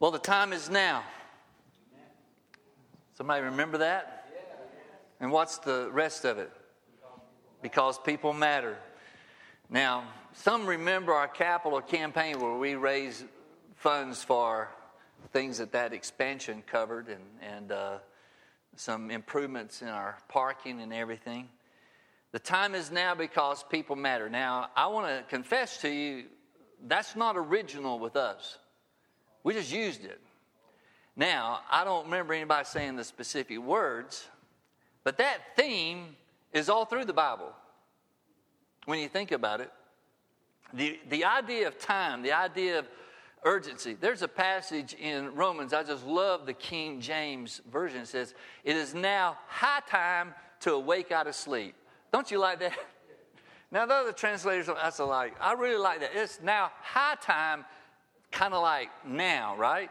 Well, the time is now. Somebody remember that? And what's the rest of it? Because people matter. Now, some remember our capital campaign where we raised funds for things that that expansion covered and, and uh, some improvements in our parking and everything. The time is now because people matter. Now, I want to confess to you, that's not original with us. We just used it. Now, I don't remember anybody saying the specific words, but that theme is all through the Bible when you think about it. The, the idea of time, the idea of urgency. There's a passage in Romans, I just love the King James Version. It says, It is now high time to awake out of sleep. Don't you like that? Now, the other translators, that's like, I really like that. It's now high time, kind of like now, right?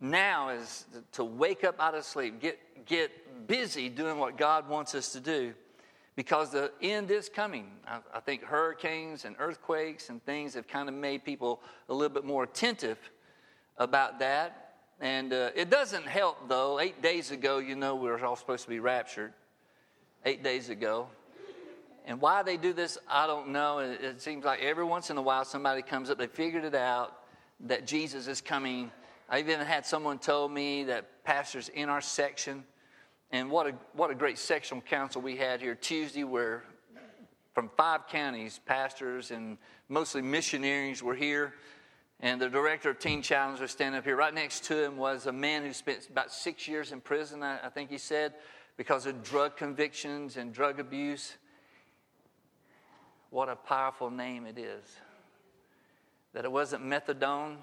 Now is to wake up out of sleep, get, get busy doing what God wants us to do because the end is coming. I, I think hurricanes and earthquakes and things have kind of made people a little bit more attentive about that. And uh, it doesn't help, though. Eight days ago, you know, we were all supposed to be raptured. Eight days ago. And why they do this, I don't know. It, it seems like every once in a while somebody comes up, they figured it out that Jesus is coming. I've even had someone told me that pastors in our section and what a, what a great sectional council we had here Tuesday, where from five counties, pastors and mostly missionaries were here. And the director of Teen Challenge was standing up here. Right next to him was a man who spent about six years in prison, I, I think he said, because of drug convictions and drug abuse. What a powerful name it is. That it wasn't methadone,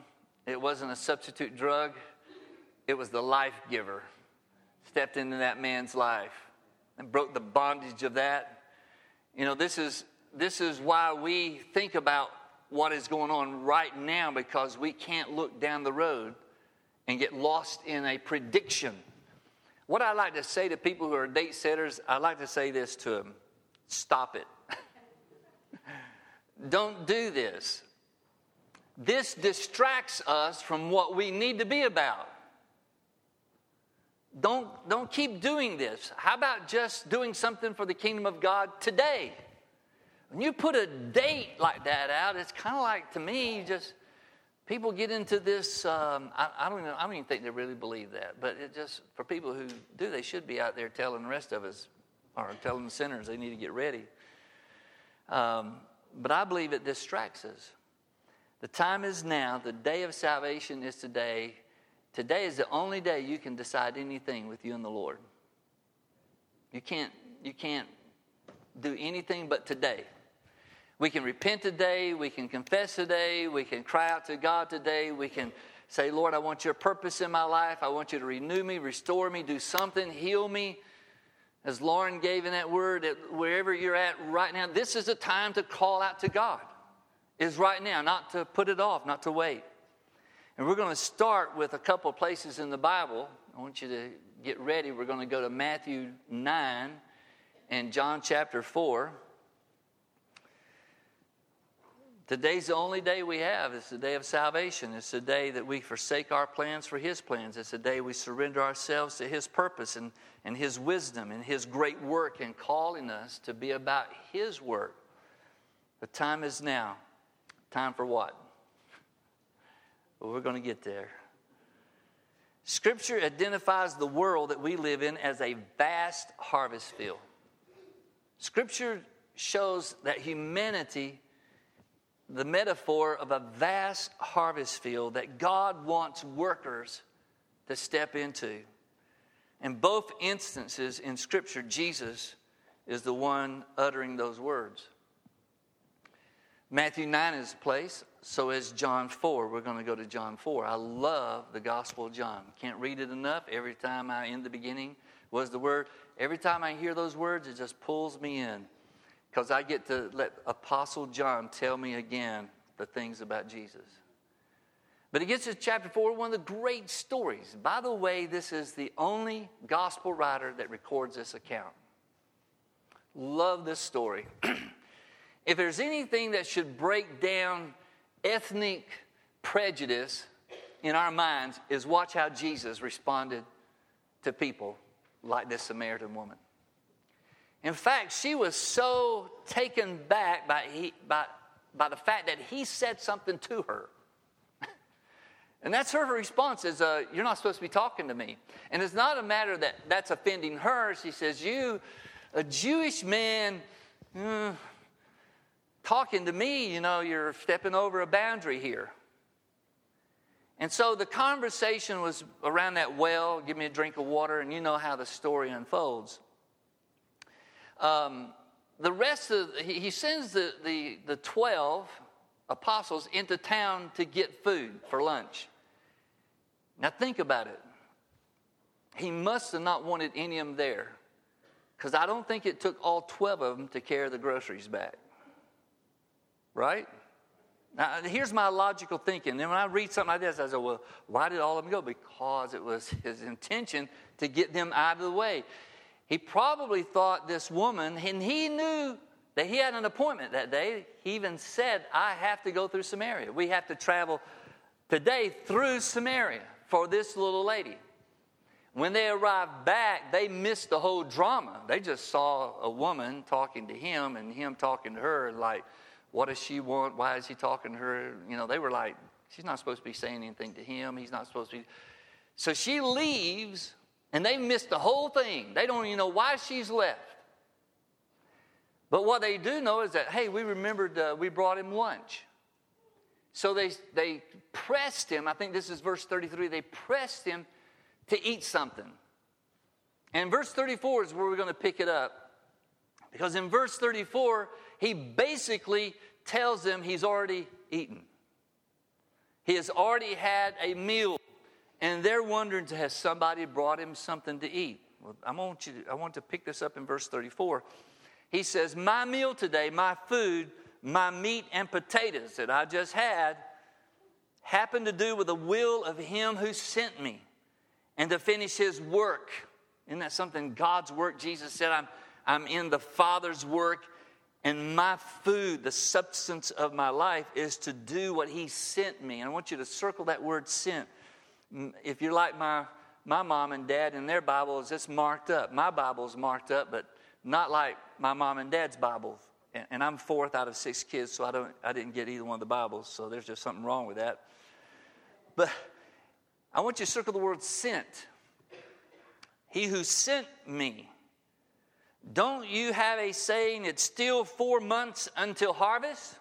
it wasn't a substitute drug, it was the life giver stepped into that man's life and broke the bondage of that. You know, this is, this is why we think about what is going on right now because we can't look down the road and get lost in a prediction. What I like to say to people who are date setters, I like to say this to them stop it. Don't do this. This distracts us from what we need to be about. Don't, don't keep doing this. How about just doing something for the kingdom of God today? When you put a date like that out, it's kind of like to me, just people get into this. Um, I, I, don't even, I don't even think they really believe that, but it just for people who do, they should be out there telling the rest of us, or telling the sinners they need to get ready. Um, but I believe it distracts us. The time is now. The day of salvation is today. Today is the only day you can decide anything with you and the Lord. You can't, you can't do anything but today. We can repent today, we can confess today, we can cry out to God today, we can say, Lord, I want your purpose in my life. I want you to renew me, restore me, do something, heal me. As Lauren gave in that word, wherever you're at right now, this is a time to call out to God. Is right now, not to put it off, not to wait. And we're going to start with a couple places in the Bible. I want you to get ready. We're going to go to Matthew 9 and John chapter 4. Today's the only day we have. It's the day of salvation. It's the day that we forsake our plans for His plans. It's the day we surrender ourselves to His purpose and, and His wisdom and His great work in calling us to be about His work. The time is now. Time for what? But we're going to get there. Scripture identifies the world that we live in as a vast harvest field. Scripture shows that humanity, the metaphor of a vast harvest field that God wants workers to step into. In both instances in Scripture, Jesus is the one uttering those words. Matthew 9 is the place, so is John 4. We're going to go to John 4. I love the Gospel of John. Can't read it enough. Every time I, in the beginning, was the word. Every time I hear those words, it just pulls me in because I get to let Apostle John tell me again the things about Jesus. But it gets to chapter 4, one of the great stories. By the way, this is the only gospel writer that records this account. Love this story. if there's anything that should break down ethnic prejudice in our minds is watch how Jesus responded to people like this Samaritan woman. In fact, she was so taken back by, he, by, by the fact that he said something to her. and that's her response is, uh, you're not supposed to be talking to me. And it's not a matter that that's offending her. She says, you, a Jewish man, mm, talking to me, you know, you're stepping over a boundary here. And so the conversation was around that well, give me a drink of water, and you know how the story unfolds. Um, the rest of, he, sends the, the, the 12 apostles into town to get food for lunch. Now think about it. He must have not wanted any of them there because I don't think it took all 12 of them to carry the groceries back. Right? Now, here's my logical thinking. And when I read something like this, I say, well, why did all of them go? Because it was his intention to get them out of the way. He probably thought this woman, and he knew that he had an appointment that day. He even said, I have to go through Samaria. We have to travel today through Samaria for this little lady. When they arrived back, they missed the whole drama. They just saw a woman talking to him and him talking to her, like, what does she want? Why is he talking to her? You know, they were like, she's not supposed to be saying anything to him. He's not supposed to be. So she leaves, and they miss the whole thing. They don't even know why she's left. But what they do know is that, hey, we remembered uh, we brought him lunch. So they, they pressed him. I think this is verse 33. They pressed him to eat something. And verse 34 is where we're going to pick it up. Because in verse 34, he basically tells them he's already eaten. He has already had a meal, and they're wondering, has somebody brought him something to eat? Well, I want, you to, I want to pick this up in verse 34. He says, My meal today, my food, my meat and potatoes that I just had, happened to do with the will of him who sent me and to finish his work. Isn't that something? God's work. Jesus said, I'm, I'm in the Father's work and my food, the substance of my life, is to do what He sent me. And I want you to circle that word sent. If you're like my, my mom and dad in their Bibles, it's marked up. My Bible's marked up, but not like my mom and dad's Bible. And, and I'm fourth out of six kids, so I, don't, I didn't get either one of the Bibles, so there's just something wrong with that. But I want you to circle the word sent. He who sent me don't you have a saying, it's still four months until harvest?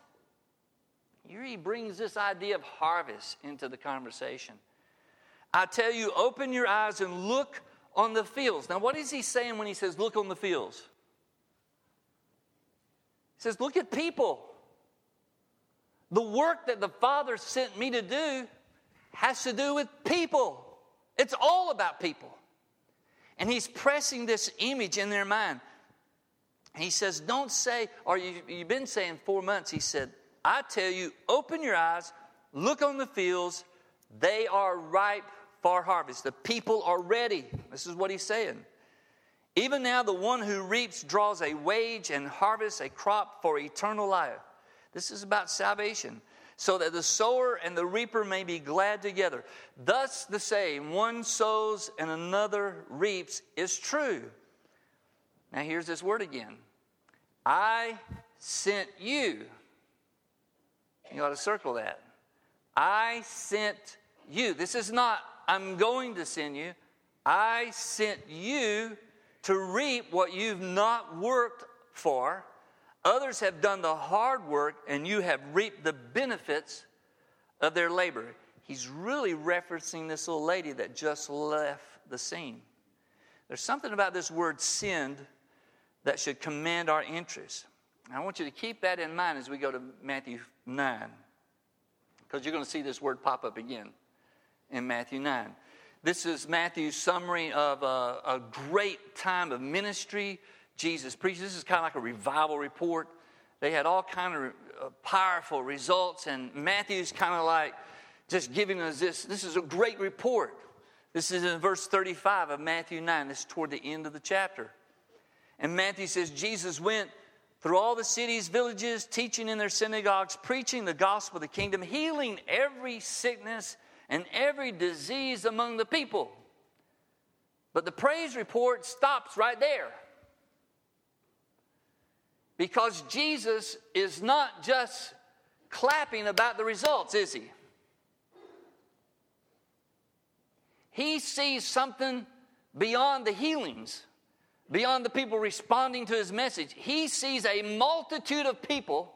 He brings this idea of harvest into the conversation. I tell you, open your eyes and look on the fields. Now, what is he saying when he says, look on the fields? He says, look at people. The work that the Father sent me to do has to do with people. It's all about people. And he's pressing this image in their mind. He says, Don't say, or you, you've been saying four months. He said, I tell you, open your eyes, look on the fields, they are ripe for harvest. The people are ready. This is what he's saying. Even now, the one who reaps draws a wage and harvests a crop for eternal life. This is about salvation, so that the sower and the reaper may be glad together. Thus, the saying, one sows and another reaps, is true. Now, here's this word again I sent you. You ought to circle that. I sent you. This is not, I'm going to send you. I sent you to reap what you've not worked for. Others have done the hard work, and you have reaped the benefits of their labor. He's really referencing this little lady that just left the scene. There's something about this word send that should command our interest. I want you to keep that in mind as we go to Matthew 9, because you're going to see this word pop up again in Matthew 9. This is Matthew's summary of a, a great time of ministry. Jesus preached. This is kind of like a revival report. They had all kind of uh, powerful results, and Matthew's kind of like just giving us this. This is a great report. This is in verse 35 of Matthew 9. This is toward the end of the chapter. And Matthew says Jesus went through all the cities, villages, teaching in their synagogues, preaching the gospel of the kingdom, healing every sickness and every disease among the people. But the praise report stops right there. Because Jesus is not just clapping about the results, is he? He sees something beyond the healings, beyond the people responding to his message. He sees a multitude of people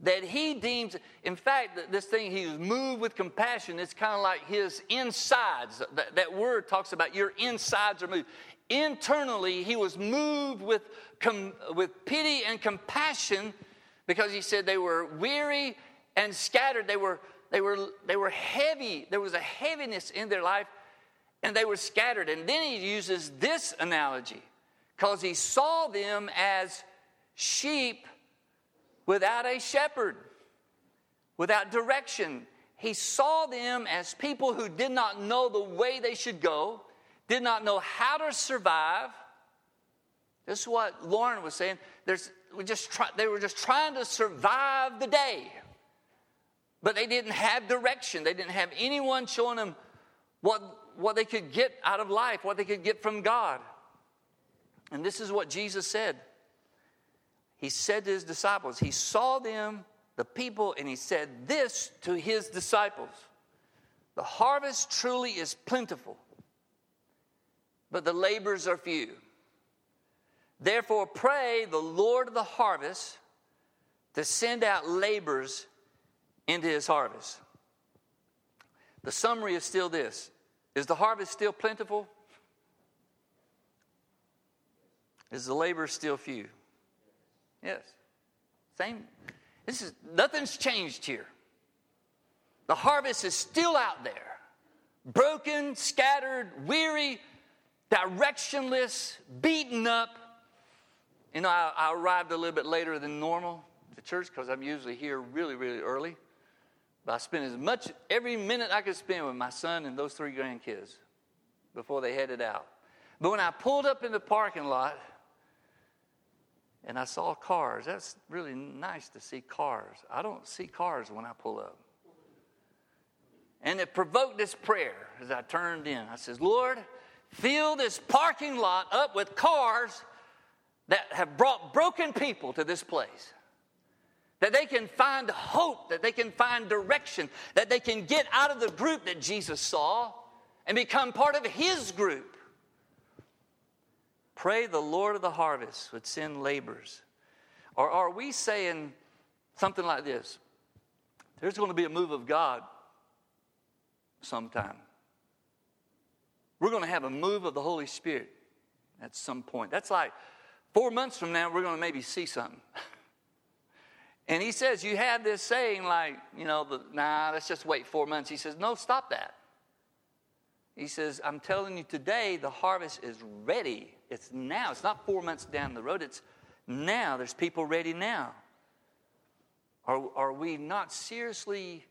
that he deems, in fact, this thing, he was moved with compassion. It's kind of like his insides. That, that word talks about your insides are moved. Internally, he was moved with, com, with pity and compassion because he said they were weary and scattered. They were, they, were, they were heavy. There was a heaviness in their life, and they were scattered. And then he uses this analogy because he saw them as sheep without a shepherd, without direction. He saw them as people who did not know the way they should go, did not know how to survive. This is what Lauren was saying. There's, we just try, they were just trying to survive the day. But they didn't have direction. They didn't have anyone showing them what, what they could get out of life, what they could get from God. And this is what Jesus said he said to his disciples, he saw them, the people, and he said this to his disciples The harvest truly is plentiful, but the labors are few. Therefore, pray the Lord of the harvest to send out laborers into his harvest. The summary is still this Is the harvest still plentiful? Is the labor still few? Yes. Same. This is nothing's changed here. The harvest is still out there. Broken, scattered, weary, directionless, beaten up. You know, I, I arrived a little bit later than normal to church because I'm usually here really, really early. But I spent as much, every minute I could spend with my son and those three grandkids before they headed out. But when I pulled up in the parking lot, and I saw cars. That's really nice to see cars. I don't see cars when I pull up. And it provoked this prayer as I turned in. I says, Lord, fill this parking lot up with cars that have brought broken people to this place. That they can find hope, that they can find direction, that they can get out of the group that Jesus saw and become part of his group. Pray the Lord of the harvest would send laborers. Or are we saying something like this? There's going to be a move of God sometime. We're going to have a move of the Holy Spirit at some point. That's like four months from now, we're going to maybe see something. And he says, You have this saying, like, you know, the, nah, let's just wait four months. He says, No, stop that. He says, I'm telling you today, the harvest is ready. It's now. It's not four months down the road. It's now. There's people ready now. Are, are we not seriously,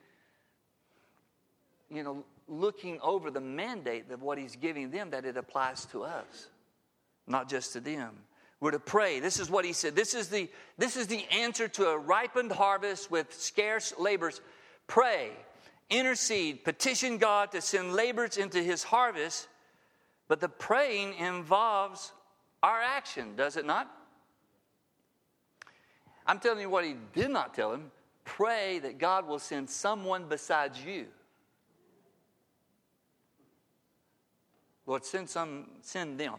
you know, looking over the mandate of what he's giving them that it applies to us, not just to them? We're to pray. This is what he said. This is the, this is the answer to a ripened harvest with scarce labors. Pray, intercede, petition God to send laborers into his harvest but the praying involves our action, does it not? I'm telling you what he did not tell him pray that God will send someone besides you. Lord, send some, send them.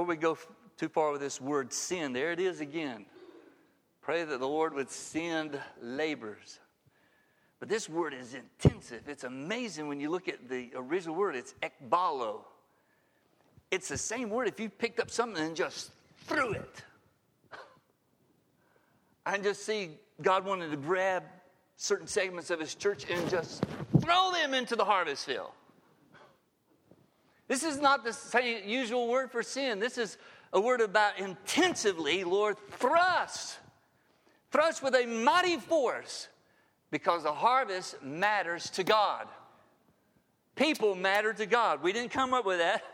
Before we go too far with this word sin, there it is again. Pray that the Lord would send labors. But this word is intensive. It's amazing when you look at the original word, it's ekbalo. It's the same word if you picked up something and just threw it. I just see God wanted to grab certain segments of his church and just throw them into the harvest field. This is not the usual word for sin. This is a word about intensively, Lord, thrust. Thrust with a mighty force because the harvest matters to God. People matter to God. We didn't come up with that.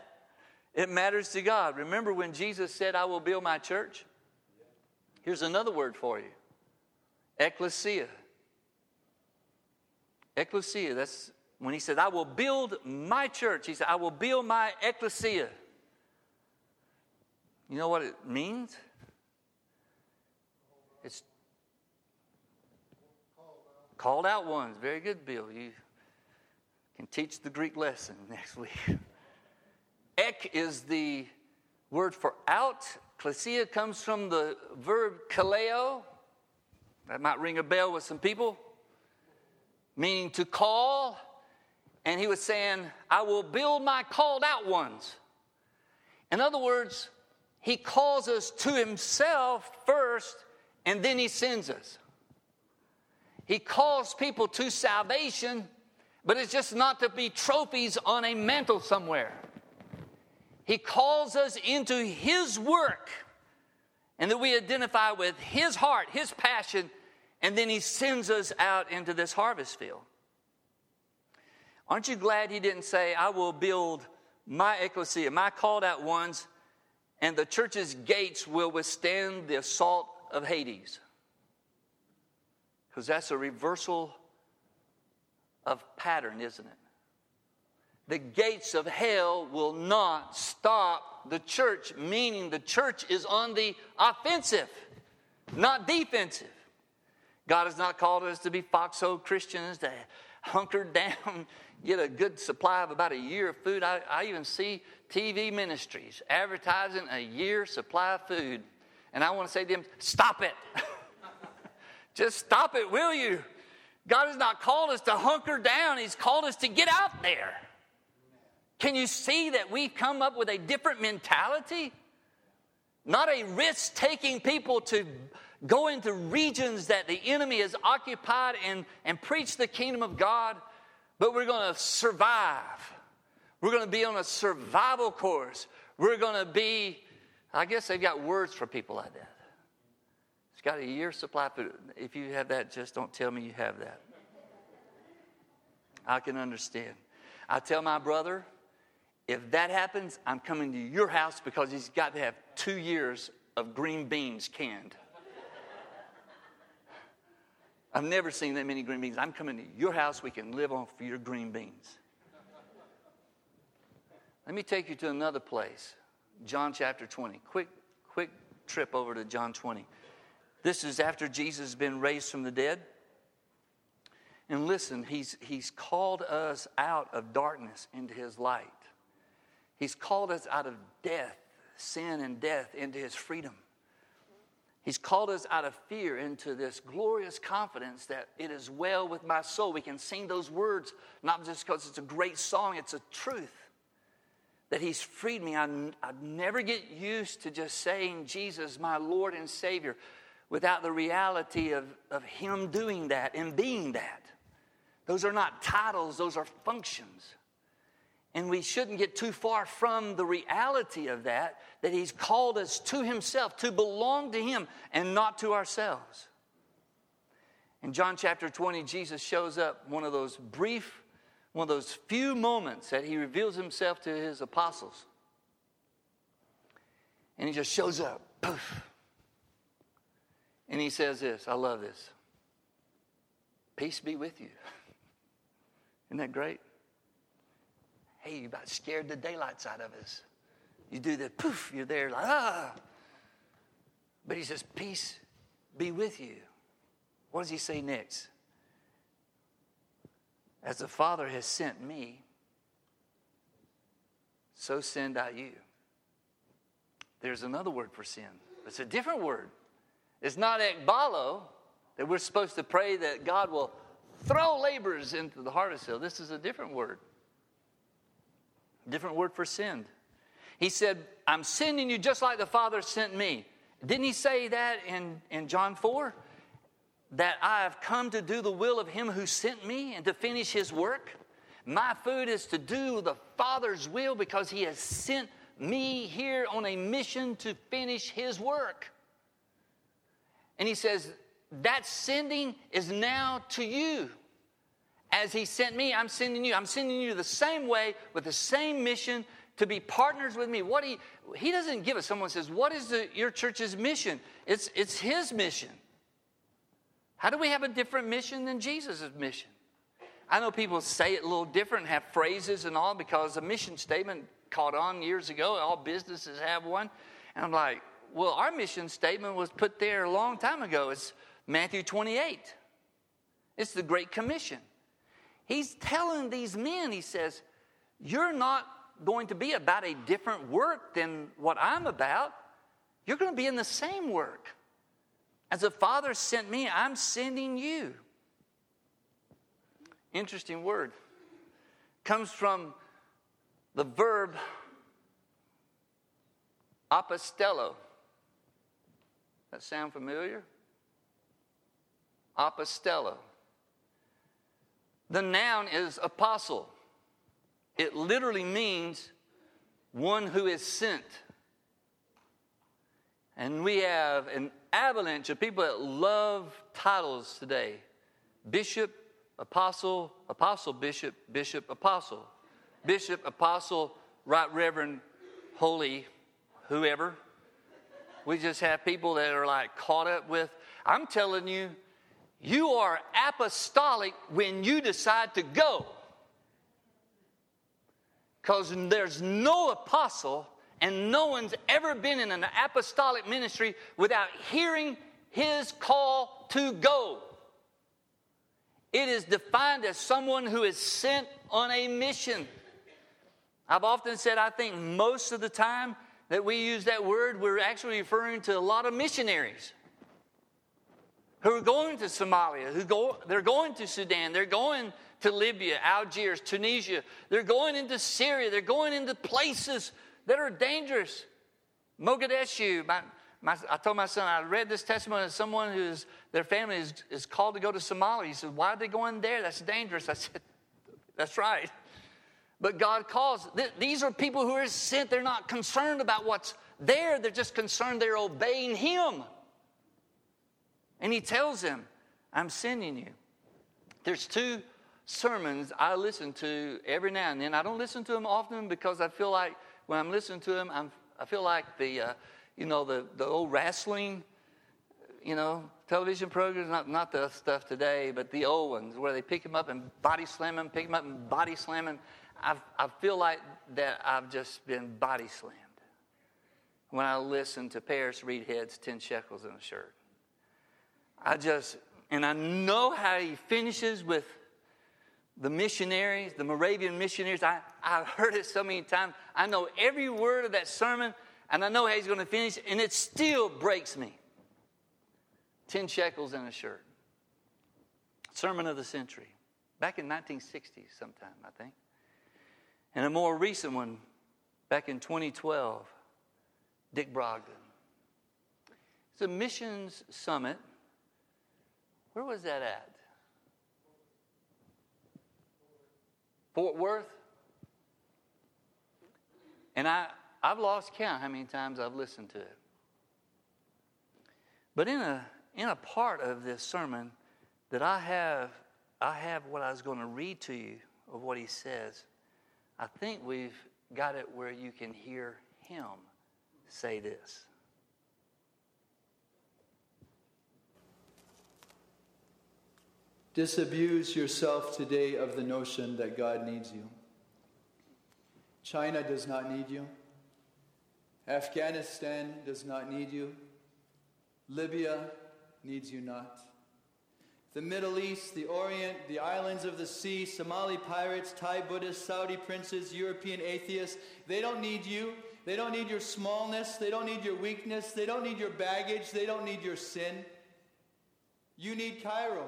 It matters to God. Remember when Jesus said, I will build my church? Here's another word for you ecclesia. Ecclesia, that's when he said, I will build my church. He said, I will build my ecclesia. You know what it means? It's called out ones. Very good, Bill. You can teach the Greek lesson next week. Ek is the word for out. Klesia comes from the verb kaleo. That might ring a bell with some people, meaning to call. And he was saying, I will build my called out ones. In other words, he calls us to himself first, and then he sends us. He calls people to salvation, but it's just not to be trophies on a mantle somewhere. He calls us into His work and that we identify with His heart, His passion, and then He sends us out into this harvest field. Aren't you glad He didn't say, I will build my ecclesia, my called out ones, and the church's gates will withstand the assault of Hades? Because that's a reversal of pattern, isn't it? the gates of hell will not stop the church, meaning the church is on the offensive, not defensive. God has not called us to be foxhole Christians, to hunker down, get a good supply of about a year of food. I, I even see TV ministries advertising a year supply of food. And I want to say to them, stop it. Just stop it, will you? God has not called us to hunker down, He's called us to get out there. Can you see that we've come up with a different mentality? Not a risk taking people to go into regions that the enemy has occupied and, and preach the kingdom of God, but we're going to survive. We're going to be on a survival course. We're going to be, I guess they've got words for people like that. It's got a year supply food. If you have that, just don't tell me you have that. I can understand. I tell my brother, if that happens, I'm coming to your house because he's got to have two years of green beans canned. I've never seen that many green beans. I'm coming to your house. We can live off your green beans. Let me take you to another place John chapter 20. Quick, quick trip over to John 20. This is after Jesus has been raised from the dead. And listen, he's, he's called us out of darkness into his light. He's called us out of death, sin and death, into his freedom. He's called us out of fear into this glorious confidence that it is well with my soul. We can sing those words not just because it's a great song, it's a truth that He's freed me. I, I never get used to just saying, Jesus, my Lord and Savior, without the reality of, of Him doing that and being that. Those are not titles, those are functions. And we shouldn't get too far from the reality of that, that He's called us to Himself, to belong to Him, and not to ourselves. In John chapter 20, Jesus shows up, one of those brief, one of those few moments that He reveals Himself to His apostles. And He just shows up, poof. And He says this I love this Peace be with you. Isn't that great? Hey, you about scared the daylights out of us. You do the poof, you're there like, ah. But he says, Peace be with you. What does he say next? As the Father has sent me, so send I you. There's another word for sin. It's a different word. It's not ekbalo, that we're supposed to pray that God will throw laborers into the harvest field. This is a different word. Different word for send. He said, I'm sending you just like the Father sent me. Didn't he say that in, in John 4? That I have come to do the will of him who sent me and to finish his work? My food is to do the Father's will because he has sent me here on a mission to finish his work. And he says, that sending is now to you. As He sent me, I'm sending you. I'm sending you the same way with the same mission to be partners with me. What he he doesn't give us. Someone says, "What is the, your church's mission?" It's it's His mission. How do we have a different mission than Jesus' mission? I know people say it a little different, have phrases and all, because a mission statement caught on years ago. All businesses have one. And I'm like, well, our mission statement was put there a long time ago. It's Matthew 28. It's the Great Commission. He's telling these men, he says, You're not going to be about a different work than what I'm about. You're going to be in the same work. As the Father sent me, I'm sending you. Interesting word. Comes from the verb apostello. That sound familiar? Apostello. The noun is apostle. It literally means one who is sent. And we have an avalanche of people that love titles today bishop, apostle, apostle, bishop, bishop, apostle. Bishop, apostle, right reverend, holy, whoever. We just have people that are like caught up with. I'm telling you, you are apostolic when you decide to go. Because there's no apostle and no one's ever been in an apostolic ministry without hearing his call to go. It is defined as someone who is sent on a mission. I've often said, I think most of the time that we use that word, we're actually referring to a lot of missionaries who are going to Somalia, who go, they're going to Sudan, they're going to Libya, Algiers, Tunisia, they're going into Syria, they're going into places that are dangerous. Mogadishu, my, my, I told my son, I read this testimony of someone who's, their family is, is called to go to Somalia. He said, Why are they going there? That's dangerous. I said, That's right. But God calls. Th- these are people who are sent. They're not concerned about what's there, they're just concerned they're obeying Him. And He tells him, I'm sending you. There's two sermons I listen to every now and then. I don't listen to them often because I feel like when I'm listening to them, I'm, I feel like the, uh, you know, the, the old wrestling, you know, television programs, not, not the stuff today, but the old ones where they pick them up and body slam them, pick them up and body slam them. I, I feel like that I've just been body slammed when I listen to Paris Reidhead's 10 shekels in a shirt. I just, and I know how he finishes with the missionaries, the Moravian missionaries. I, I've heard it so many times. I know every word of that sermon, and I know how he's going to finish, and it still breaks me. 10 shekels and a shirt. Sermon of the century. Back in 1960 sometime, I think. And a more recent one, back in 2012, Dick Brogden. It's a missions summit. Where was that at? Fort Worth. And I, I've lost count how many times I've listened to it. But in a, in a part of this sermon that I have, I have what I was going to read to you of what he says. I think we've got it where you can hear him say this. Disabuse yourself today of the notion that God needs you. China does not need you. Afghanistan does not need you. Libya needs you not. The Middle East, the Orient, the islands of the sea, Somali pirates, Thai Buddhists, Saudi princes, European atheists, they don't need you. They don't need your smallness. They don't need your weakness. They don't need your baggage. They don't need your sin. You need Cairo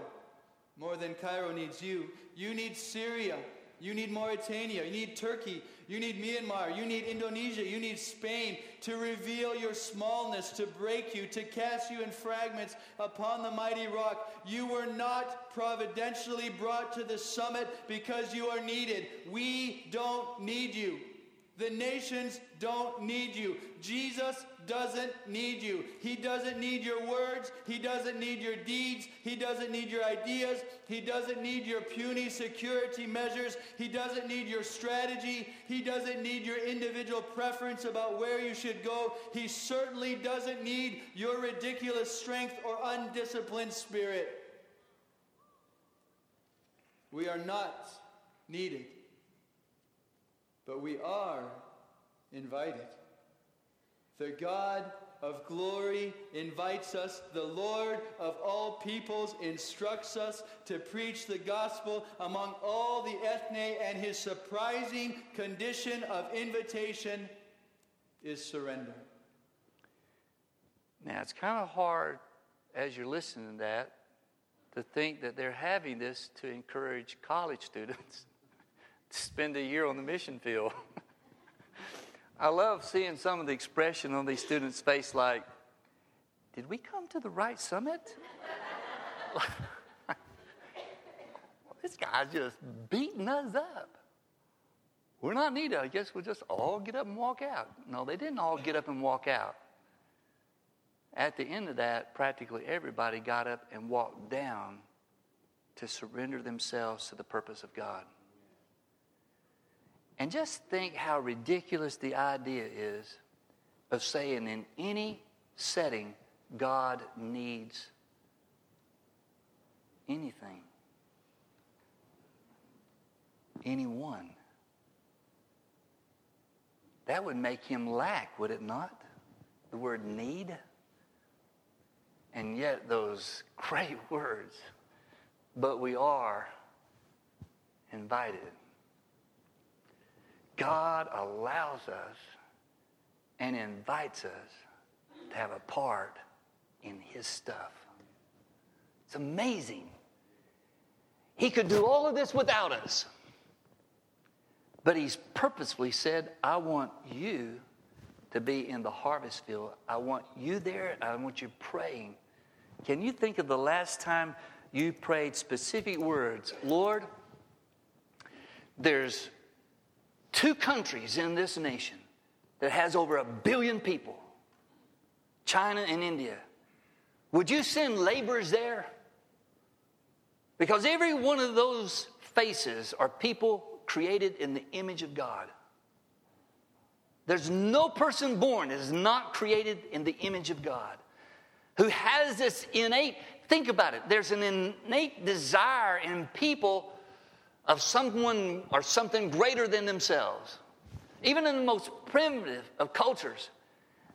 more than Cairo needs you. You need Syria. You need Mauritania. You need Turkey. You need Myanmar. You need Indonesia. You need Spain to reveal your smallness, to break you, to cast you in fragments upon the mighty rock. You were not providentially brought to the summit because you are needed. We don't need you. The nations don't need you. Jesus doesn't need you. He doesn't need your words. He doesn't need your deeds. He doesn't need your ideas. He doesn't need your puny security measures. He doesn't need your strategy. He doesn't need your individual preference about where you should go. He certainly doesn't need your ridiculous strength or undisciplined spirit. We are not needed, but we are invited. The God of glory invites us. The Lord of all peoples instructs us to preach the gospel among all the ethne, and his surprising condition of invitation is surrender. Now, it's kind of hard as you're listening to that to think that they're having this to encourage college students spend a year on the mission field. I love seeing some of the expression on these students' face like, did we come to the right summit? this guy's just beating us up. We're not needed. I guess we'll just all get up and walk out. No, they didn't all get up and walk out. At the end of that, practically everybody got up and walked down to surrender themselves to the purpose of God. And just think how ridiculous the idea is of saying in any setting, God needs anything, anyone. That would make him lack, would it not? The word need. And yet, those great words, but we are invited. God allows us and invites us to have a part in His stuff. It's amazing. He could do all of this without us. But He's purposefully said, I want you to be in the harvest field. I want you there. I want you praying. Can you think of the last time you prayed specific words? Lord, there's two countries in this nation that has over a billion people China and India. Would you send laborers there? Because every one of those faces are people created in the image of God. There's no person born that is not created in the image of God who has this innate, think about it, there's an innate desire in people of someone or something greater than themselves. Even in the most primitive of cultures,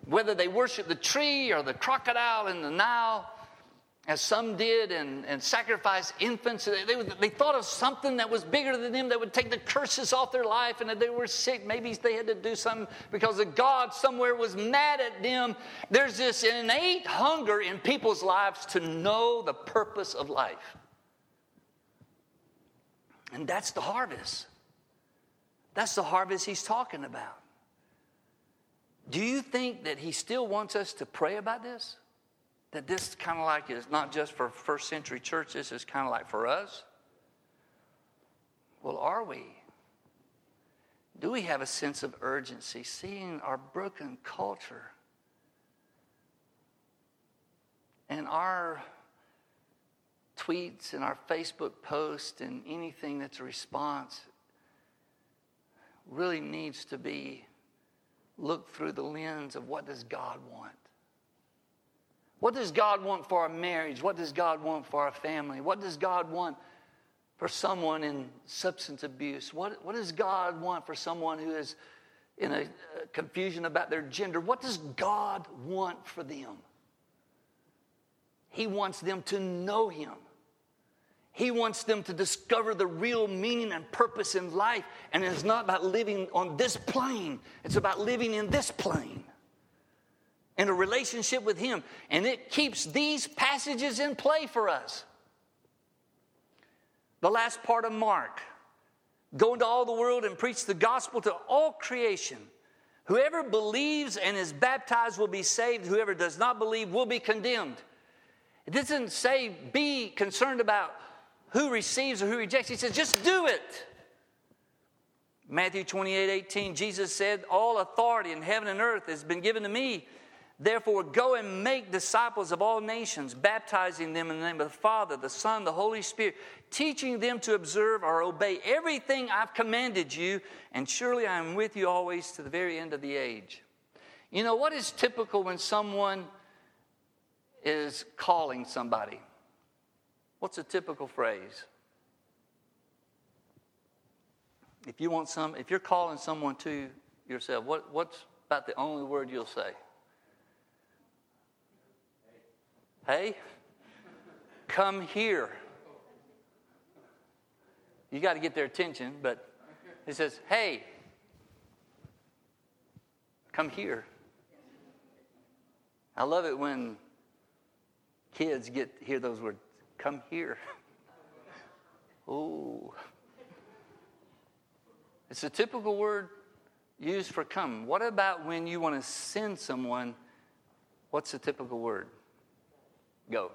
whether they worship the tree or the crocodile in the Nile, as some did, and, and sacrifice infants. They, they, they, thought of something that was bigger than them that would take the curses off their life, and if they were sick, maybe they had to do something because the God somewhere was mad at them. There's this innate hunger in people's lives to know the purpose of life. And that's the harvest. That's the harvest he's talking about. Do you think that he still wants us to pray about this? That this kind of like is not just for first century church, this is kind of like for us? Well, are we? Do we have a sense of urgency seeing our broken culture and our tweets and our Facebook posts and anything that's a response really needs to be looked through the lens of what does God want? What does God want for our marriage? What does God want for our family? What does God want for someone in substance abuse? What, what does God want for someone who is in a, a confusion about their gender? What does God want for them? He wants them to know Him. He wants them to discover the real meaning and purpose in life. And it's not about living on this plane, it's about living in this plane in a relationship with Him. And it keeps these passages in play for us. The last part of Mark go into all the world and preach the gospel to all creation. Whoever believes and is baptized will be saved, whoever does not believe will be condemned. It doesn't say be concerned about who receives or who rejects. He says, just do it. Matthew 28 18, Jesus said, All authority in heaven and earth has been given to me. Therefore, go and make disciples of all nations, baptizing them in the name of the Father, the Son, the Holy Spirit, teaching them to observe or obey everything I've commanded you, and surely I am with you always to the very end of the age. You know, what is typical when someone is calling somebody? What's a typical phrase? If you want some, if you're calling someone to yourself, what, what's about the only word you'll say? Hey, come here. You got to get their attention, but he says, hey, come here. I love it when kids get hear those words, come here. oh. It's a typical word used for come. What about when you want to send someone? What's the typical word? Go.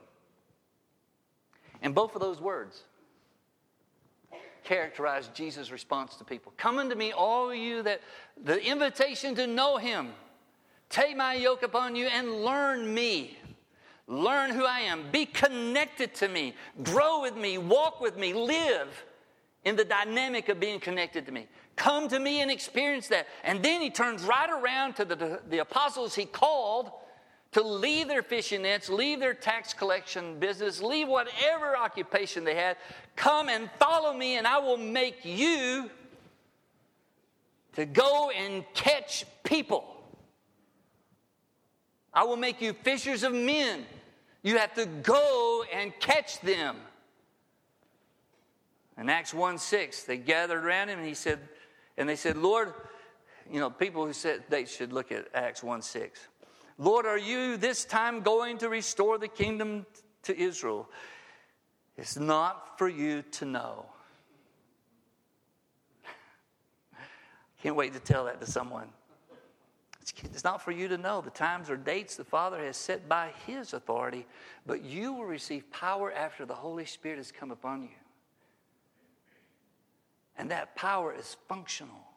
And both of those words characterize Jesus' response to people. Come unto me, all you that, the invitation to know him. Take my yoke upon you and learn me. Learn who I am. Be connected to me. Grow with me. Walk with me. Live in the dynamic of being connected to me. Come to me and experience that. And then he turns right around to the, the apostles he called to leave their fishing nets, leave their tax collection business, leave whatever occupation they had. Come and follow me, and I will make you to go and catch people. I will make you fishers of men. You have to go and catch them. In Acts 1 6, they gathered around him and he said, and they said, Lord, you know, people who said they should look at Acts 1 6. Lord, are you this time going to restore the kingdom to Israel? It's not for you to know. Can't wait to tell that to someone. It's not for you to know the times or dates the Father has set by His authority, but you will receive power after the Holy Spirit has come upon you. And that power is functional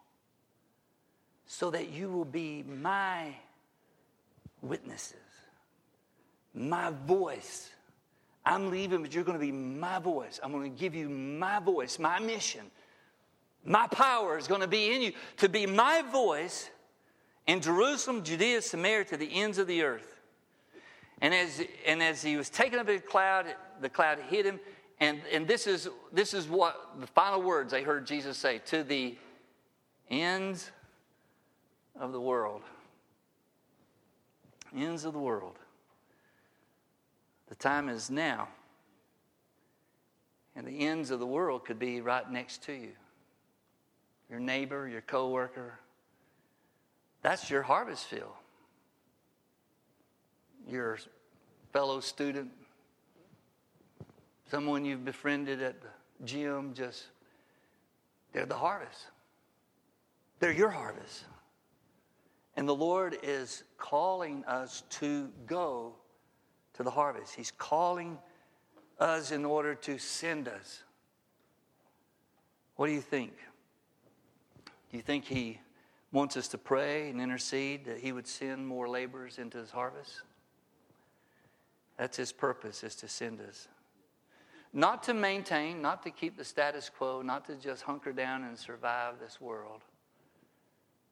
so that you will be my witnesses, my voice. I'm leaving, but you're going to be my voice. I'm going to give you my voice, my mission. My power is going to be in you to be my voice in Jerusalem, Judea, Samaria, to the ends of the earth. And as, and as he was taken up in the cloud, the cloud hid him. And, and this, is, this is what the final words I heard Jesus say to the ends of the world ends of the world. The time is now. And the ends of the world could be right next to you. Your neighbor, your coworker. That's your harvest field. Your fellow student, someone you've befriended at the gym, just they're the harvest. They're your harvest. And the Lord is calling us to go to the harvest. He's calling us in order to send us. What do you think? Do you think He wants us to pray and intercede that He would send more laborers into His harvest? That's His purpose, is to send us. Not to maintain, not to keep the status quo, not to just hunker down and survive this world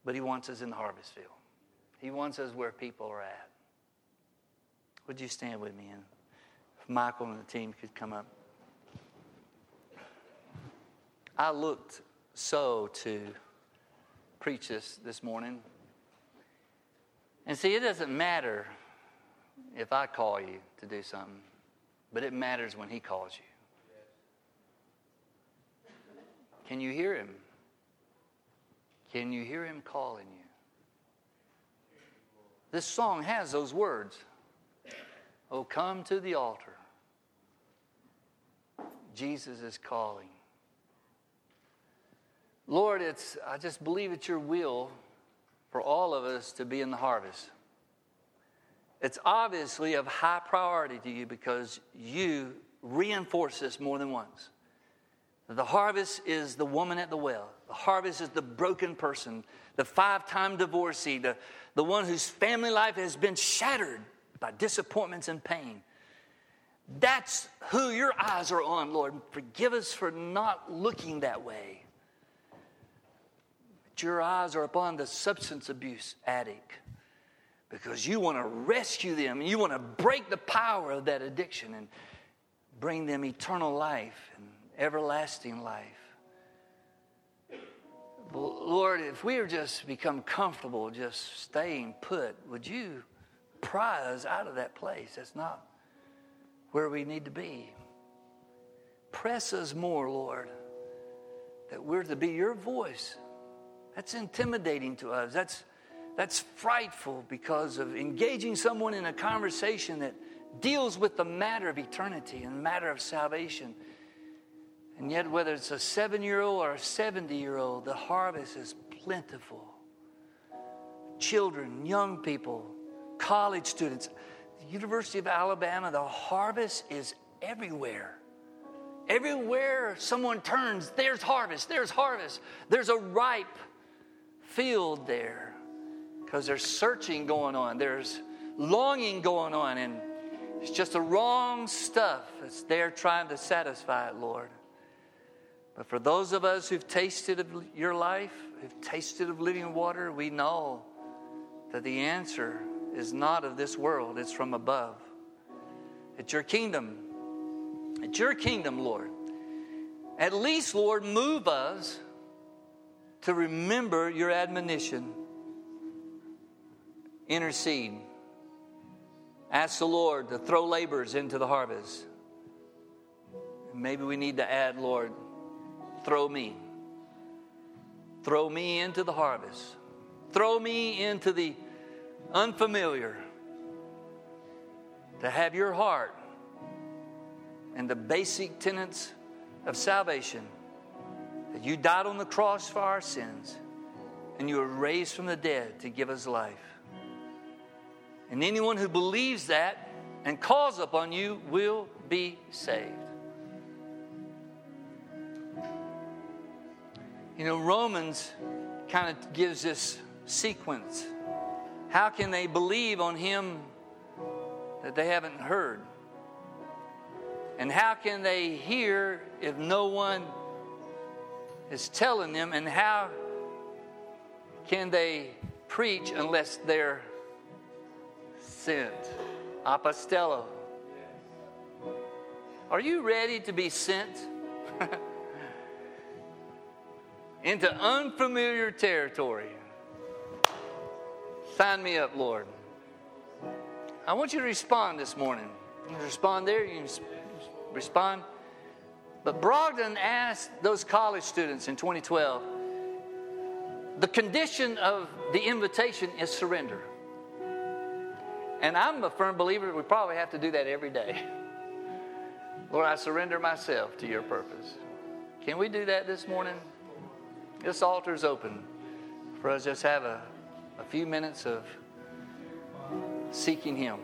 but He wants us in the harvest field. He wants us where people are at. Would you stand with me? And if Michael and the team could come up. I looked so to preach this this morning. And see, it doesn't matter if I call you to do something, but it matters when He calls you. Can you hear Him? Can you hear him calling you? This song has those words Oh, come to the altar. Jesus is calling. Lord, it's, I just believe it's your will for all of us to be in the harvest. It's obviously of high priority to you because you reinforce this more than once. The harvest is the woman at the well. The harvest is the broken person, the five time divorcee, the, the one whose family life has been shattered by disappointments and pain. That's who your eyes are on, Lord. Forgive us for not looking that way. Your eyes are upon the substance abuse addict because you want to rescue them and you want to break the power of that addiction and bring them eternal life and everlasting life. Lord, if we are just become comfortable just staying put, would you pry us out of that place? That's not where we need to be. Press us more, Lord, that we're to be your voice. That's intimidating to us. That's, that's frightful because of engaging someone in a conversation that deals with the matter of eternity and the matter of salvation. And yet, whether it's a seven year old or a 70 year old, the harvest is plentiful. Children, young people, college students, the University of Alabama, the harvest is everywhere. Everywhere someone turns, there's harvest, there's harvest. There's a ripe field there because there's searching going on, there's longing going on, and it's just the wrong stuff that's there trying to satisfy it, Lord. But for those of us who've tasted of your life, who've tasted of living water, we know that the answer is not of this world, it's from above. It's your kingdom. It's your kingdom, Lord. At least, Lord, move us to remember your admonition. Intercede. Ask the Lord to throw laborers into the harvest. Maybe we need to add, Lord, throw me. Throw me into the harvest. Throw me into the unfamiliar. To have your heart and the basic tenets of salvation that you died on the cross for our sins and you were raised from the dead to give us life. And anyone who believes that and calls upon you will be saved. You know, Romans kind of gives this sequence. How can they believe on him that they haven't heard? And how can they hear if no one is telling them? And how can they preach unless they're sent? Apostello. Are you ready to be sent into unfamiliar territory? Sign me up, Lord. I want you to respond this morning. Respond there, you respond. But Brogdon asked those college students in 2012 the condition of the invitation is surrender. And I'm a firm believer we probably have to do that every day. Lord, I surrender myself to your purpose. Can we do that this morning? This altar is open for us just have a, a few minutes of seeking Him.